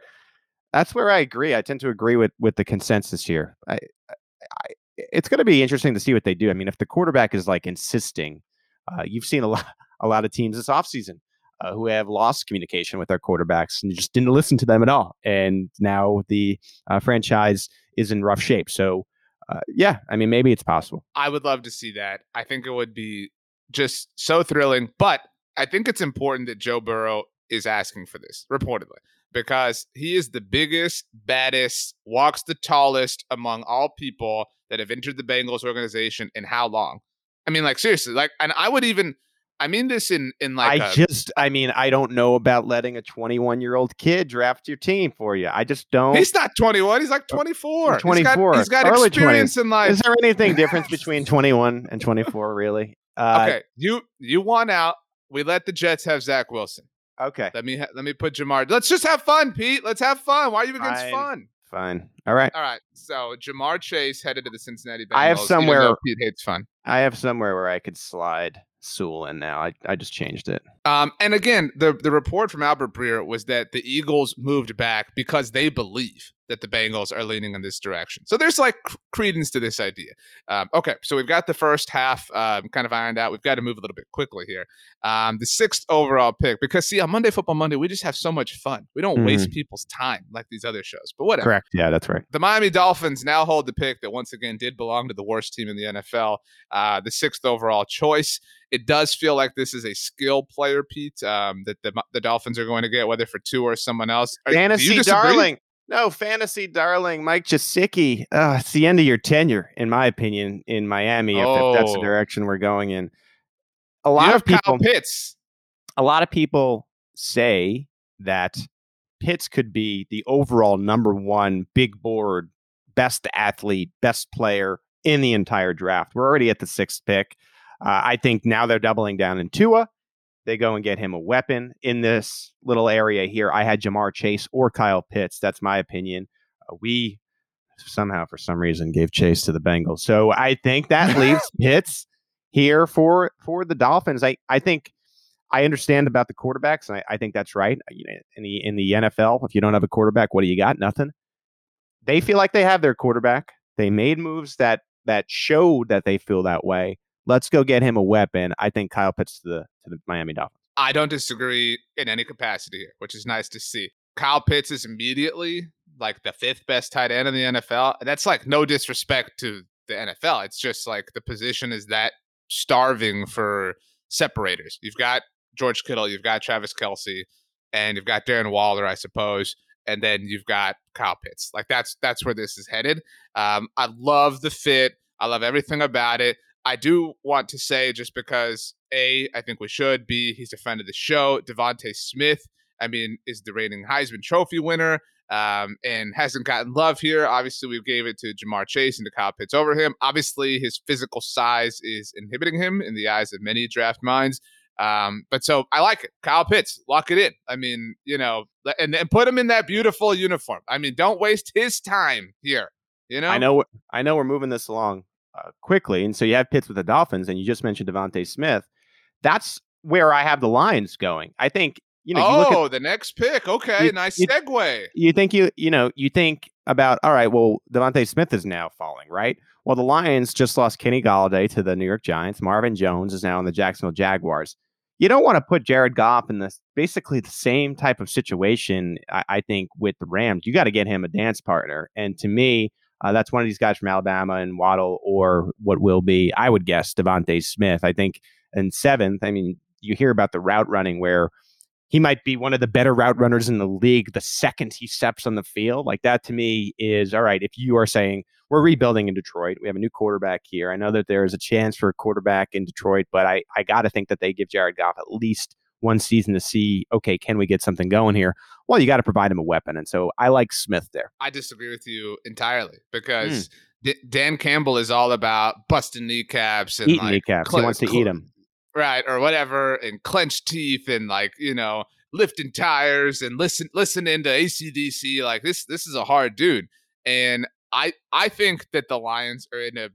that's where I agree. I tend to agree with with the consensus here. I, I it's going to be interesting to see what they do. I mean, if the quarterback is like insisting, uh, you've seen a lot a lot of teams this offseason uh, who have lost communication with their quarterbacks and just didn't listen to them at all. And now the uh, franchise is in rough shape. So, uh, yeah, I mean, maybe it's possible. I would love to see that. I think it would be just so thrilling. But I think it's important that Joe Burrow is asking for this, reportedly, because he is the biggest, baddest, walks the tallest among all people that have entered the Bengals organization in how long? I mean, like, seriously, like, and I would even I mean this in in like I a, just I mean I don't know about letting a 21 year old kid draft your team for you. I just don't. He's not 21. He's like 24. 24. He's got, he's got experience 20s. in life. Is there anything difference between *laughs* 21 and 24? Really? Uh, okay, you you won out. We let the Jets have Zach Wilson. Okay. Let me ha- let me put Ja'Marr. Let's just have fun, Pete. Let's have fun. Why are you against Fine. fun? Fine. All right. All right. So Ja'Marr Chase headed to the Cincinnati Bengals. I have somewhere Pete hates fun. I have somewhere where I could slide Sewell in now. I, I just changed it. Um, and again, the the report from Albert Breer was that the Eagles moved back because they believe that the Bengals are leaning in this direction. So there's like credence to this idea. Um, okay, so we've got the first half um, kind of ironed out. We've got to move a little bit quickly here. Um, the sixth overall pick, because see, on Monday Football Monday, we just have so much fun. We don't mm-hmm. waste people's time like these other shows, but whatever. Correct. Yeah, that's right. The Miami Dolphins now hold the pick that once again did belong to the worst team in the NFL, uh, the sixth overall choice. It does feel like this is a skill player, Pete, um, that the, the Dolphins are going to get, whether for Tua or someone else. Fantasy darling. No, fantasy darling Mike Gesicki. Uh, it's the end of your tenure, in my opinion, in Miami. If, oh. if that's the oh. direction we're going in, a lot of people. Kyle Pitts. A lot of people say that Pitts could be the overall number one big board, best athlete, best player in the entire draft. We're already at the sixth pick. Uh, I think now they're doubling down in Tua. They go and get him a weapon in this little area here. I had Ja'Marr Chase or Kyle Pitts. That's my opinion. Uh, we somehow, for some reason, gave Chase to the Bengals. So I think that *laughs* leaves Pitts here for for the Dolphins. I I think I understand about the quarterbacks, and I, I think that's right. You know, in the in the NFL, if you don't have a quarterback, what do you got? Nothing. They feel like they have their quarterback. They made moves that that showed that they feel that way. Let's go get him a weapon. I think Kyle Pitts to the to the Miami Dolphins. I don't disagree in any capacity here, which is nice to see. Kyle Pitts is immediately like the fifth best tight end in the NFL. That's like no disrespect to the NFL. It's just like the position is that starving for separators. You've got George Kittle, you've got Travis Kelce, and you've got Darren Waller, I suppose, and then you've got Kyle Pitts. Like that's that's where this is headed. Um, I love the fit. I love everything about it. I do want to say just because a I think we should b he's a friend of the show. DeVonta Smith, I mean, is the reigning Heisman Trophy winner. Um, and hasn't gotten love here. Obviously, we gave it to Ja'Marr Chase and to Kyle Pitts over him. Obviously, his physical size is inhibiting him in the eyes of many draft minds. Um, but so I like it. Kyle Pitts, lock it in. I mean, you know, and, and put him in that beautiful uniform. I mean, don't waste his time here. You know, I know, I know, we're moving this along uh, quickly, and so you have Pitts with the Dolphins, and you just mentioned DeVonta Smith. That's where I have the Lions going. I think you know. Oh, you at, the next pick. Okay, you, nice you, segue. You think you you know you think about all right. Well, DeVonta Smith is now falling, right? Well, the Lions just lost Kenny Golladay to the New York Giants. Marvin Jones is now in the Jacksonville Jaguars you don't want to put Jared Goff in this basically the same type of situation. I, I think with the Rams, you got to get him a dance partner, and to me, uh, that's one of these guys from Alabama and Waddle, or what will be, I would guess, DeVonta Smith. I think in seventh. I mean, you hear about the route running where he might be one of the better route runners in the league the second he steps on the field. Like that to me is all right. If you are saying we're rebuilding in Detroit. We have a new quarterback here. I know that there is a chance for a quarterback in Detroit, but I, I got to think that they give Jared Goff at least one season to see, okay, can we get something going here? Well, you got to provide him a weapon. And so I like Smith there. I disagree with you entirely because mm. D- Dan Campbell is all about busting kneecaps and Eating like kneecaps. Cl- he wants to cl- eat them. Right. Or whatever, and clenched teeth and like, you know, lifting tires and listen listening to ACDC. Like this, this is a hard dude. And I I think that the Lions are in a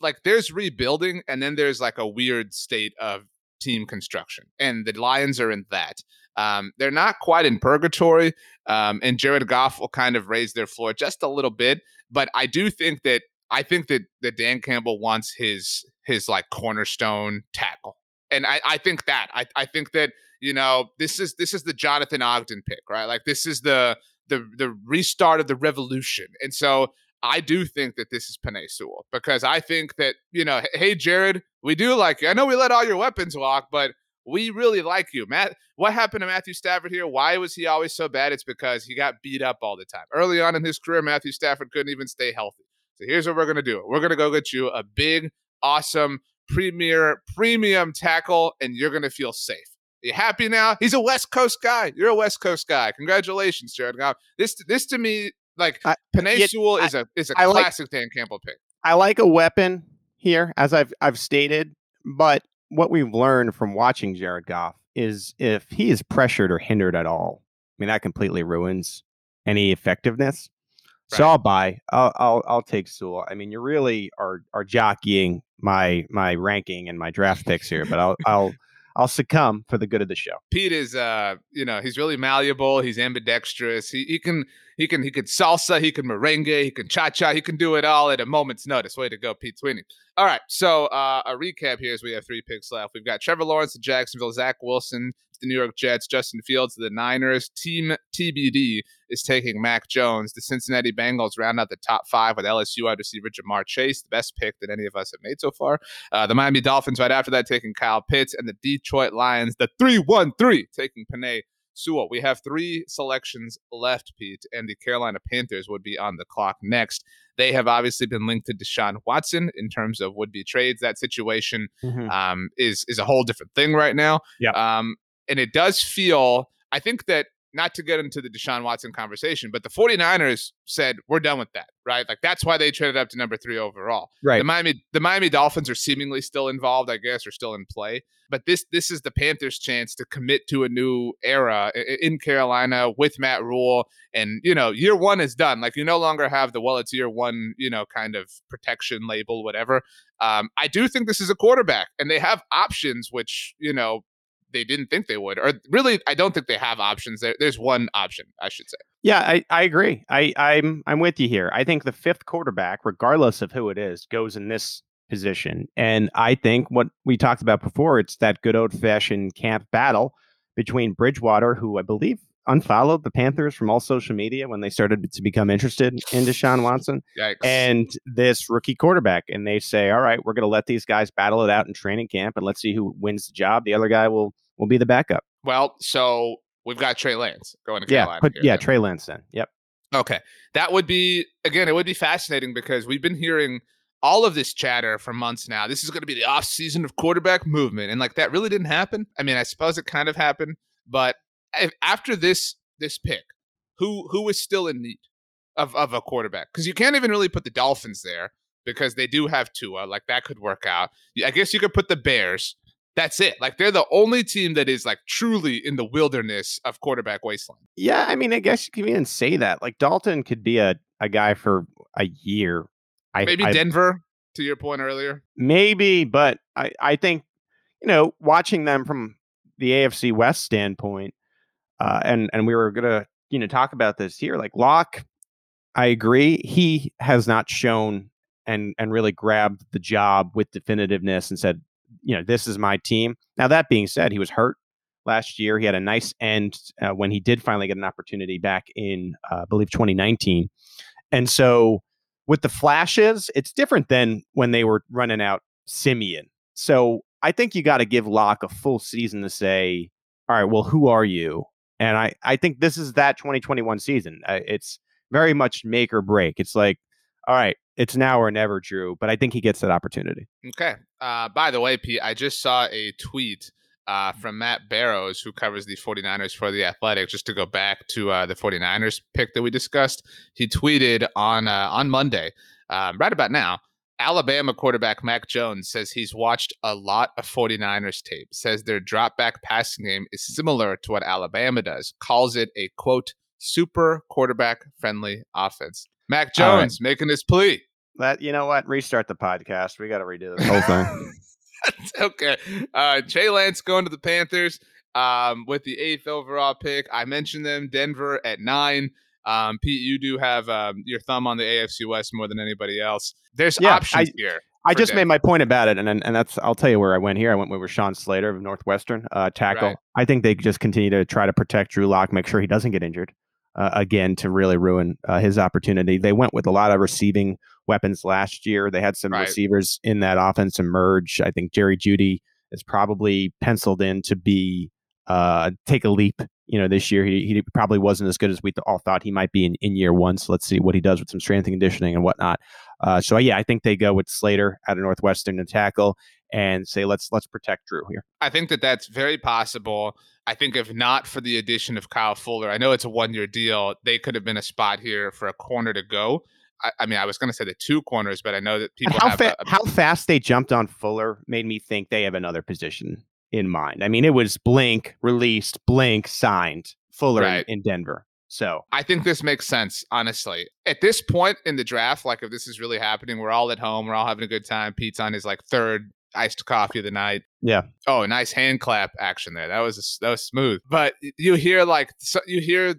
like there's rebuilding and then there's like a weird state of team construction and the Lions are in that. Um, they're not quite in purgatory, um, and Jared Goff will kind of raise their floor just a little bit. But I do think that I think that that Dan Campbell wants his his like cornerstone tackle, and I, I think that I, I think that you know this is this is the Jonathan Ogden pick, right? Like this is the the the restart of the revolution. And so I do think that this is Penei Sewell because I think that, you know, hey, Jared, we do like you. I know we let all your weapons walk, but we really like you. Matt, what happened to Matthew Stafford here? Why was he always so bad? It's because he got beat up all the time. Early on in his career, Matthew Stafford couldn't even stay healthy. So here's what we're going to do we're going to go get you a big, awesome, premier, premium tackle, and you're going to feel safe. You happy now? He's a West Coast guy. You're a West Coast guy. Congratulations, Jared Goff. This this to me, like I, Penei Sewell is a is a I classic like, Dan Campbell pick. I like a weapon here, as I've I've stated, but what we've learned from watching Jared Goff is if he is pressured or hindered at all, I mean that completely ruins any effectiveness. Right. So I'll buy. I'll, I'll I'll take Sewell. I mean, you really are are jockeying my my ranking and my draft picks here, but I'll I'll I'll succumb for the good of the show. Pete is, uh, you know, he's really malleable. He's ambidextrous. He, he can, he can, he can salsa. He can merengue. He can cha cha. He can do it all at a moment's notice. Way to go, Pete Sweeney. All right. So uh, a recap here is we have three picks left. We've got Trevor Lawrence to Jacksonville, Zach Wilson to the New York Jets, Justin Fields to the Niners. Team TBD is taking Mac Jones. The Cincinnati Bengals round out the top five with LSU wide receiver Ja'Marr Chase, the best pick that any of us have made so far. Uh, the Miami Dolphins right after that taking Kyle Pitts, and the Detroit Lions, the 3 1 3, taking Penei Sewell. We have three selections left, Pete, and the Carolina Panthers would be on the clock next. They have obviously been linked to Deshaun Watson in terms of would be trades. That situation mm-hmm. um, is is a whole different thing right now. Yeah. Um, and it does feel, I think that not to get into the Deshaun Watson conversation, but the 49ers said, we're done with that, right? Like that's why they traded up to number three overall. Right. The Miami, the Miami Dolphins are seemingly still involved, I guess, or still in play. But this this is the Panthers' chance to commit to a new era in Carolina with Matt Rhule. And, you know, year one is done. Like you no longer have the well, it's year one, you know, kind of protection label, whatever. Um, I do think this is a quarterback, and they have options, which, you know, they didn't think they would. Or really, I don't think they have options. There, there's one option, I should say. Yeah, I, I agree. I, I'm I'm with you here. I think the fifth quarterback, regardless of who it is, goes in this position. And I think what we talked about before, it's that good old fashioned camp battle between Bridgewater, who I believe unfollowed the Panthers from all social media when they started to become interested in Deshaun *laughs* Watson Yikes. and this rookie quarterback. And they say, all right, we're going to let these guys battle it out in training camp and let's see who wins the job. The other guy will will be the backup. Well, so we've got Trey Lance going to Yeah, Carolina. put, here, yeah, then. Trey Lance then. Yep. Okay. That would be, again, it would be fascinating because we've been hearing all of this chatter for months now. This is going to be the off season of quarterback movement. And like that really didn't happen. I mean, I suppose it kind of happened, but after this this pick, who who is still in need of, of a quarterback? Because you can't even really put the Dolphins there because they do have Tua. Like that could work out. I guess you could put the Bears. That's it. Like they're the only team that is like truly in the wilderness of quarterback wasteland. Yeah, I mean, I guess you can even say that. Like Dalton could be a, a guy for a year. I, Maybe I, Denver, to your point earlier. maybe, but I, I think, you know, watching them from the AFC West standpoint, uh, and and we were gonna, you know, talk about this here. Like Lock, I agree. He has not shown and and really grabbed the job with definitiveness and said, you know, this is my team. Now that being said, he was hurt last year. He had a nice end uh, when he did finally get an opportunity back in, uh, I believe, 2019. And so with the flashes, it's different than when they were running out Siemian. So I think you got to give Lock a full season to say, all right, well, who are you? And I, I think this is that 2021 season. Uh, it's very much make or break. It's like, all right, it's now or never, Drew. But I think he gets that opportunity. Okay. Uh, by the way, Pete, I just saw a tweet uh, from Matt Barrows, who covers the 49ers for The Athletic, just to go back to uh, the 49ers pick that we discussed. He tweeted on uh, on Monday, um, right about now, Alabama quarterback Mac Jones says he's watched a lot of 49ers tape, says their drop back passing game is similar to what Alabama does, calls it a quote, super quarterback friendly offense. Mac All right. Jones making his plea. That you know what? Restart the podcast. We got to redo this whole thing. *laughs* okay. Uh, Trey Lance going to the Panthers um, with the eighth overall pick. I mentioned them. Denver at nine. Um, Pete, you do have um, your thumb on the AFC West more than anybody else. There's Yeah, options I- here. I just made my point about it, and and that's I'll tell you where I went here. I went with Rashawn Slater of Northwestern uh, tackle. Right. I think they just continue to try to protect Drew Lock, make sure he doesn't get injured uh, again to really ruin uh, his opportunity. They went with a lot of receiving weapons last year. They had some Right. receivers in that offense emerge. I think Jerry Jeudy is probably penciled in to be uh, take a leap. You know, this year he, he probably wasn't as good as we all thought he might be in, in year one. So let's see what he does with some strength and conditioning and whatnot. Uh, so yeah, I think they go with Slater out of Northwestern to tackle and say let's let's protect Drew here. I think that that's very possible. I think if not for the addition of Kyle Fuller, I know it's a one year deal. They could have been a spot here for a corner to go. I, I mean, I was going to say the two corners, but I know that people how have fa- a, a- how fast they jumped on Fuller made me think they have another position in mind. I mean, it was blink released, blink signed Fuller in- Right. in Denver. So I think this makes sense, honestly. At this point in the draft, like if this is really happening, we're all at home, we're all having a good time. Pete's on his like third iced coffee of the night. Yeah. Oh, nice hand clap action there. That was that was smooth. But you hear like so you hear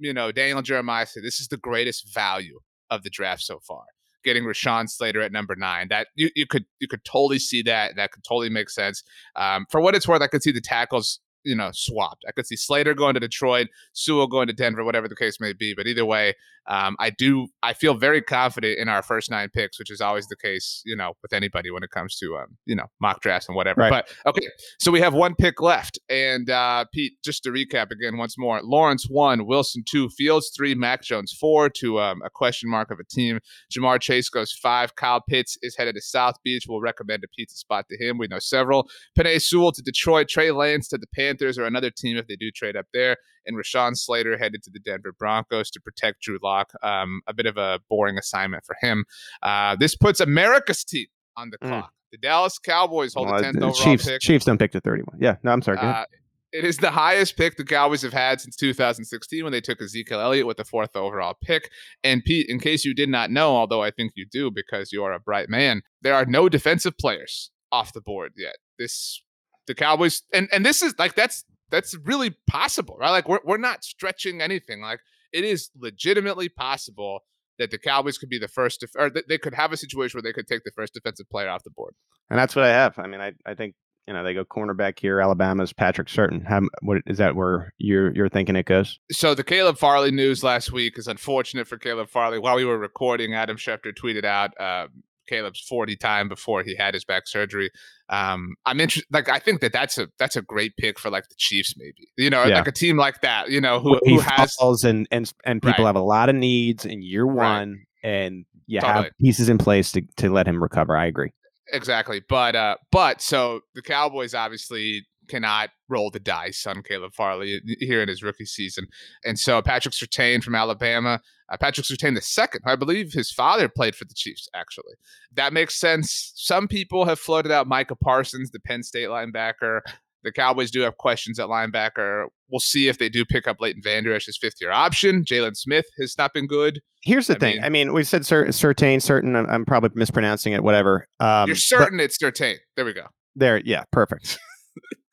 you know Daniel Jeremiah say this is the greatest value of the draft so far. Getting Rashawn Slater at number nine, that you, you could you could totally see that. That could totally make sense. Um, for what it's worth, I could see the tackles you know swapped. I could see Slater going to Detroit, Sewell going to Denver, whatever the case may be. But either way, um, I do I feel very confident in our first nine picks, which is always the case, you know, with anybody when it comes to um, you know mock drafts and whatever. Right. But okay, so we have one pick left, and uh, Pete, just to recap again once more: Lawrence one, Wilson two, Fields three, Mac Jones four. To um, a question mark of a team, Ja'Marr Chase goes five. Kyle Pitts is headed to South Beach. We'll recommend a pizza spot to him. We know several. Penei Sewell to Detroit, Trey Lance to the Panthers or another team if they do trade up there, and Rashawn Slater headed to the Denver Broncos to protect Drew Lock. Um, a bit of a boring assignment for him. Uh, this puts America's team on the Mm. clock. The Dallas Cowboys hold well, the tenth the overall Chiefs pick. Chiefs don't pick to 31. Yeah, no, I'm sorry. Uh, it is the highest pick the Cowboys have had since 2016 when they took Ezekiel Elliott with the fourth overall pick. And Pete, in case you did not know, although I think you do because you are a bright man, there are no defensive players off the board yet. This the Cowboys and and this is like that's that's really possible, right? Like we're we're not stretching anything. Like it is legitimately possible that the Cowboys could be the first, def- or that they could have a situation where they could take the first defensive player off the board. and that's what I have. I mean, I, I think you know they go cornerback here. Alabama's Patrick Surtain. How, what is that? Where you're you're thinking it goes? So the Caleb Farley news last week is unfortunate for Caleb Farley. While we were recording, Adam Schefter tweeted out uh, Caleb's 40 time before he had his back surgery. Um, I'm interested. Like, I think that that's a that's a great pick for like the Chiefs, maybe. You know, Yeah. like a team like that. You know, who who has and and and people Right. have a lot of needs in year Right. one, and you Totally. have pieces in place to to let him recover. I agree. exactly. But uh, but so the Cowboys obviously cannot roll the dice on Caleb Farley here in his rookie season, and so Patrick Surtain from Alabama. Uh, Patrick Surtain the second, I believe his father played for the Chiefs. Actually, that makes sense. Some people have floated out Micah Parsons, the Penn State linebacker. The Cowboys do have questions at linebacker. We'll see if they do pick up Leighton Vander Esch, his fifth year option. Jaylon Smith has not been good. Here's the I thing. mean- I mean, we said cer- certain, certain. I'm, I'm probably mispronouncing it. Whatever. Um, You're but certain it's Surtain. There we go. There, yeah, perfect. *laughs*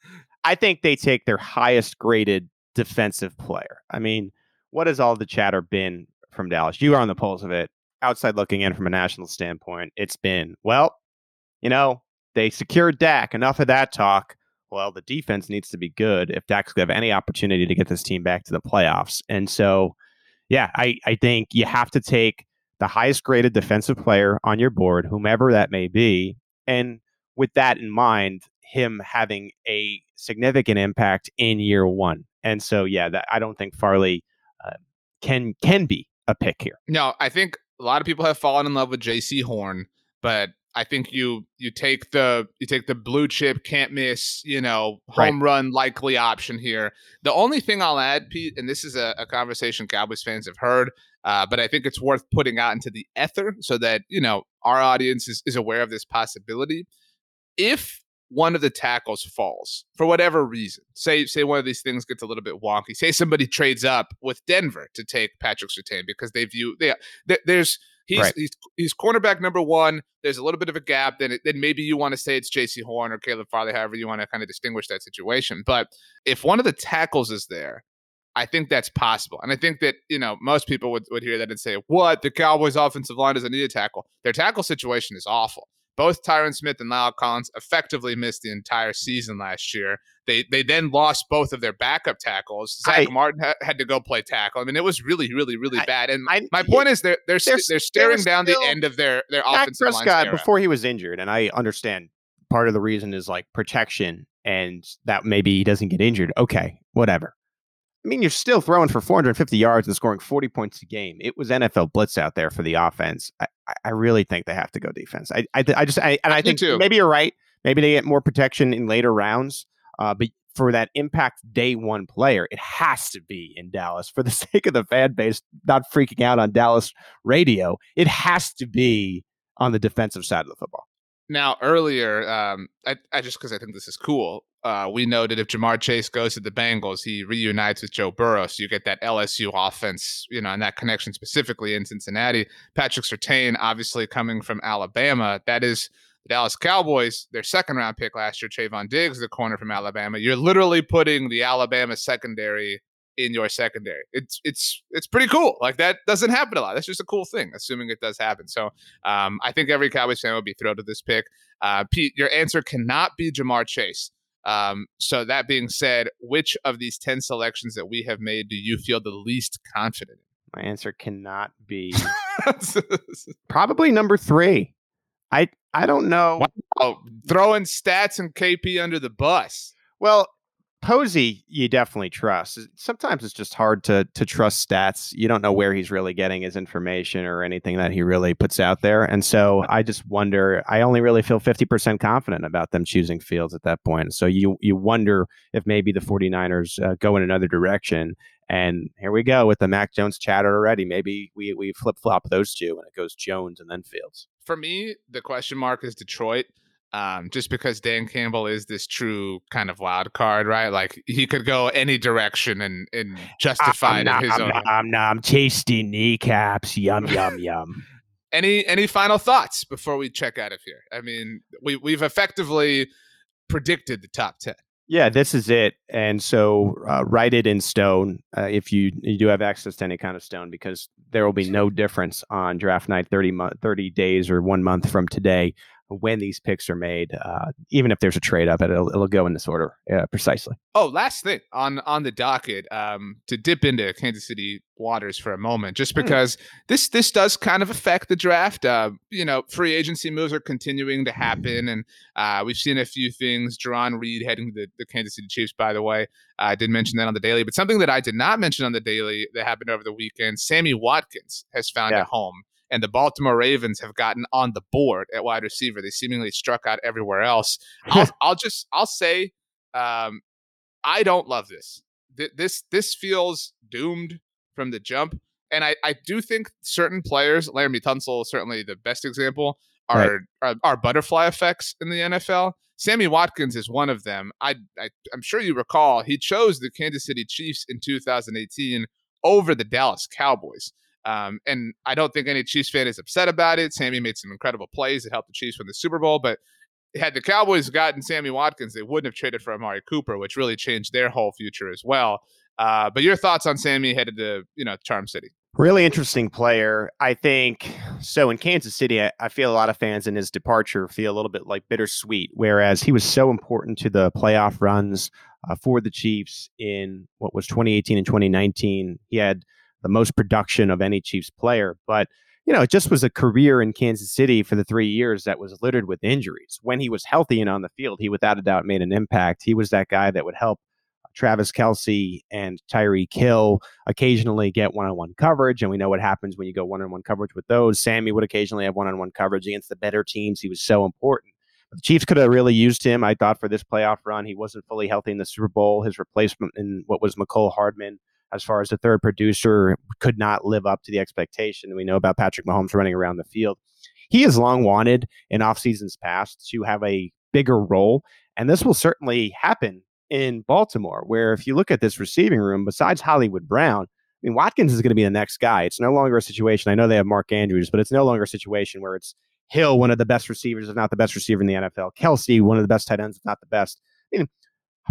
I think they take their highest graded defensive player. I mean, what has all the chatter been from Dallas? You are on the pulse of it. Outside looking in from a national standpoint, it's been, well, you know, they secured Dak. Enough of that talk. Well, the defense needs to be good if Dak's going to have any opportunity to get this team back to the playoffs. And so, yeah, I, I think you have to take the highest graded defensive player on your board, whomever that may be. And with that in mind, him having a significant impact in year one. And so, yeah, that I don't think Farley uh, can can be a pick here. No, I think a lot of people have fallen in love with Jaycee Horn, but I think you you take the you take the blue chip can't miss you know Right. home run likely option here. The only thing I'll add, Pete, and this is a, a conversation Cowboys fans have heard, uh, but I think it's worth putting out into the ether so that you know our audience is, is aware of this possibility. If one of the tackles falls for whatever reason, say say one of these things gets a little bit wonky, say somebody trades up with Denver to take Patrick Surtain because they view they, there- there's he's, Right. he's he's cornerback number one. There's a little bit of a gap. Then it, then maybe you want to say it's Jaycee Horn or Caleb Farley, however you want to kind of distinguish that situation. But if one of the tackles is there, I think that's possible. And I think that, you know, most people would, would hear that and say, what? The Cowboys offensive line doesn't need a tackle. Their tackle situation is awful. Both Tyron Smith and La'el Collins effectively missed the entire season last year. They they then lost both of their backup tackles. Zach I- Martin ha- had to go play tackle. I mean, it was really, really, really I- bad. And I, my point is they're they're, They're they're staring they're down the end of their their Dak offensive line. Prescott before he was injured, and I understand part of the reason is like protection, and that maybe he doesn't get injured. Okay, whatever. I mean, you're still throwing for 450 yards and scoring 40 points a game. It was NFL blitz out there for the offense. I, I- really think they have to go defense. I, I, I just, I, and I think maybe you're right. Maybe they get more protection in later rounds. Uh, but for that impact day one player, it has to be in Dallas for the *laughs* sake of the fan base, not freaking out on Dallas radio. It has to be on the defensive side of the football. Now, earlier, um, I, I just because I think this is cool, uh, we noted if Ja'Marr Chase goes to the Bengals, he reunites with Joe Burrow. So you get that LSU offense, you know, and that connection specifically in Cincinnati. Patrick Surtain, obviously coming from Alabama, that is the Dallas Cowboys, their second round pick last year, Trevon Diggs, the corner from Alabama. You're literally putting the Alabama secondary in your secondary. It's it's it's pretty cool. Like that doesn't happen a lot. That's just a cool thing, assuming it does happen. So um, I think every Cowboys fan would be thrilled with this pick. Uh, Pete, your answer cannot be Ja'Marr Chase. Um, so that being said, which of these ten selections that we have made do you feel the least confident My answer cannot be *laughs* probably number three. I I don't know. Wow. oh, throwing stats and KP under the bus. Well, Posey, you definitely trust. Sometimes it's just hard to to trust stats. You don't know where he's really getting his information or anything that he really puts out there. And so I just wonder. I only really feel fifty percent confident about them choosing Fields at that point. So you you wonder if maybe the 49ers uh, go in another direction. And here we go with the Mac Jones chatter already. Maybe we we flip flop those two and it goes Jones and then Fields. For me, the question mark is Detroit. Um, just because Dan Campbell is this true kind of wild card, right? Like he could go any direction and and justify it in his own. I'm, I'm tasty kneecaps. Yum yum *laughs* yum. any any final thoughts before we check out of here? I mean, we we've effectively predicted the top ten. Yeah, this is it. And so uh, write it in stone uh, if you you do have access to any kind of stone, because there will be no difference on draft night 30, mo- 30 days or one month from today. When these picks are made. Uh, even if there's a trade up, it'll, it'll go in this order uh, precisely. Oh, last thing on on the docket um, to dip into Kansas City waters for a moment, just hmm. because mm. this this does kind of affect the draft. Uh, you know, free agency moves are continuing to happen, and uh, we've seen a few things. Jarran Reed heading to the, the Kansas City Chiefs, by the way. I did mention that on the daily, but something that I did not mention on the daily that happened over the weekend: Sammy Watkins has found yeah. a home and the Baltimore Ravens have gotten on the board at wide receiver. They seemingly struck out everywhere else. *laughs* I'll, I'll just I'll say um, I don't love this. This this feels doomed from the jump, and I I do think certain players, Laremy Tunsil, certainly the best example, are, right. are, are butterfly effects in the NFL. Sammy Watkins is one of them. I, I I'm sure you recall he chose the Kansas City Chiefs in 2018 over the Dallas Cowboys. Um, and I don't think any Chiefs fan is upset about it. Sammy made some incredible plays that helped the Chiefs win the Super Bowl. But had the Cowboys gotten Sammy Watkins, they wouldn't have traded for Amari Cooper, which really changed their whole future as well. Uh, but your thoughts on Sammy headed to you know Charm City? Really interesting player. I think so. In Kansas City, I, I, feel a lot of fans in his departure feel a little bit like bittersweet, whereas he was so important to the playoff runs uh, for the Chiefs in what was 2018 and 2019. He had the most production of any Chiefs player. But, you know, it just was a career in Kansas City for the three years that was littered with injuries. When he was healthy and on the field, he without a doubt made an impact. He was that guy that would help Travis Kelce and Tyreek Hill occasionally get one on one coverage. And we know what happens when you go one on one coverage with those. Sammy would occasionally have one on one coverage against the better teams. He was so important. The Chiefs could have really used him, I thought, for this playoff run. He wasn't fully healthy in the Super Bowl. His replacement in what was Mecole Hardman as far as the third producer could not live up to the expectation. We know about Patrick Mahomes running around the field. He has long wanted in off seasons past to have a bigger role, and this will certainly happen in Baltimore, where if you look at this receiving room, besides Hollywood Brown, I mean, Watkins is going to be the next guy. It's no longer a situation. I know they have Mark Andrews, but it's no longer a situation where it's Hill, one of the best receivers, if not the best receiver in the NFL. Kelce, one of the best tight ends, if not the best. I mean,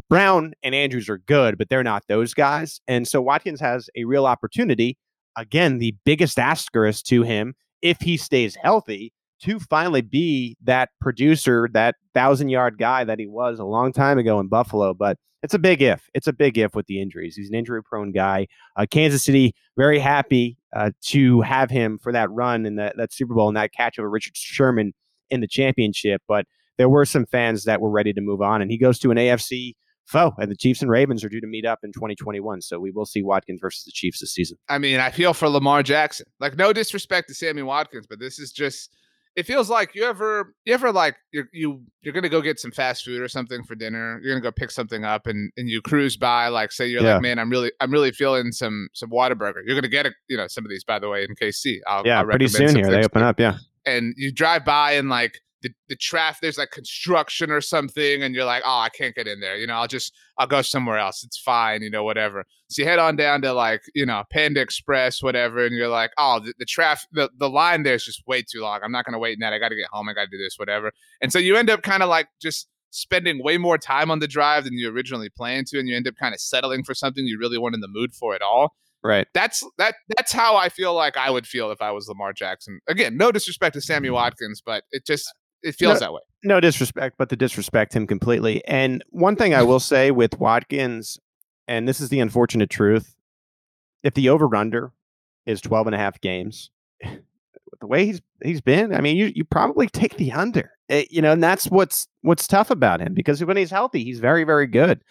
Brown and Andrews are good, but they're not those guys. And so Watkins has a real opportunity. Again, the biggest asterisk to him, if he stays healthy, to finally be that producer, that thousand yard guy that he was a long time ago in Buffalo. But it's a big if. It's a big if with the injuries. He's an injury prone guy. Uh, Kansas City, very happy uh, to have him for that run and that, that Super Bowl and that catch of a Richard Sherman in the championship. But there were some fans that were ready to move on. And he goes to an AFC foe. And the Chiefs and Ravens are due to meet up in 2021. So we will see Watkins versus the Chiefs this season. I mean, I feel for Lamar Jackson. Like, no disrespect to Sammy Watkins, but this is just. It feels like you ever, you ever like you're you you're gonna go get some fast food or something for dinner. You're gonna go pick something up, and and you cruise by. Like, say you're yeah. like, man, I'm really, I'm really feeling some some Whataburger. You're gonna get a, you know, some of these by the way in KC. I'll, yeah, I'll pretty soon here they open up. Yeah, and you drive by and like the, the traffic there's like construction or something and you're like oh i can't get in there you know i'll just i'll go somewhere else it's fine you know whatever so you head on down to like you know panda express whatever and you're like oh the, the traffic the, the line there is just way too long i'm not going to wait in that i gotta get home i gotta do this whatever and so you end up kind of like just spending way more time on the drive than you originally planned to and you end up kind of settling for something you really weren't in the mood for at all Right. That's that that's how I feel like I would feel if I was Lamar Jackson. Again, no disrespect to Sammy mm-hmm. Watkins, but it just it feels no, that way. No disrespect, but to disrespect him completely. And one thing I will say with Watkins, and this is the unfortunate truth, if the over under is 12 and a half games, *laughs* the way he's he's been, I mean, you you probably take the under. It, eh, you know, and that's what's what's tough about him because when he's healthy, he's very very good.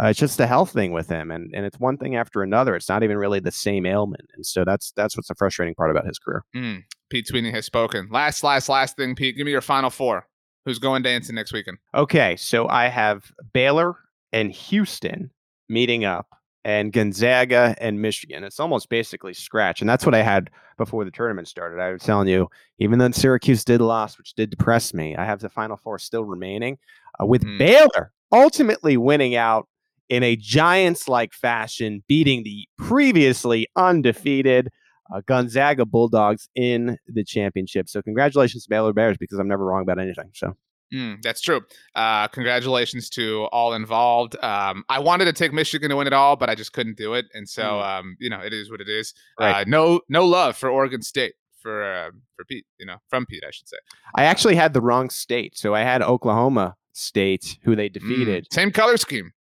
Uh, it's just the health thing with him, and and it's one thing after another. It's not even really the same ailment, and so that's that's what's the frustrating part about his career. Mm, Pete Sweeney has spoken. Last, last, last thing, Pete. Give me your final four. Who's going dancing next weekend? Okay, so I have Baylor and Houston meeting up, and Gonzaga and Michigan. It's almost basically scratch, and that's what I had before the tournament started. I was telling you, even though Syracuse did lost, which did depress me, I have the Final Four still remaining, uh, with mm. Baylor ultimately winning out in a Giants like fashion, beating the previously undefeated uh, Gonzaga Bulldogs in the championship. So, congratulations to Baylor Bears because I'm never wrong about anything. So, Mm, that's true. Uh, congratulations to all involved. Um, I wanted to take Michigan to win it all, but I just couldn't do it, and so mm. um, you know it is what it is. Right. Uh, no, no love for Oregon State for uh, for Pete. You know, from Pete, I should say. I actually had the wrong state, so I had Oklahoma State, who they Mm, defeated. same color scheme.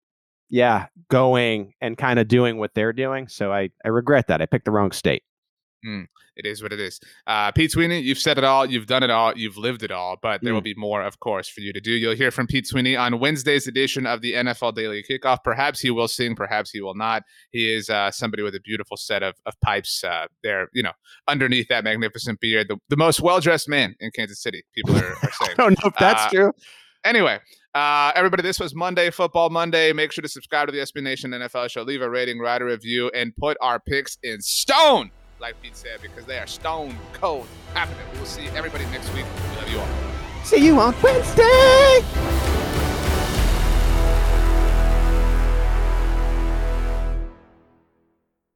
Yeah, going and kind of doing what they're doing. So I I regret that I picked the wrong state. It is what it is. Uh, Pete Sweeney, you've said it all, you've done it all, you've lived it all, but there will Mm. be more, of course, for you to do. You'll hear from Pete Sweeney on Wednesday's edition of the NFL Daily Kickoff. Perhaps he will sing, perhaps he will not. He is uh, somebody with a beautiful set of, of pipes uh, there, you know, underneath that magnificent beard. The, the most well dressed man in Kansas City, people are, are *laughs* I saying. don't know if that's Uh, true. Anyway, uh, everybody, this was Monday Football Monday. Make sure to subscribe to the SB Nation NFL show, leave a rating, write a review, and put our picks in stone, like Pete said, because they are stone cold happening. We will see everybody next week. We love you all. See you on Wednesday.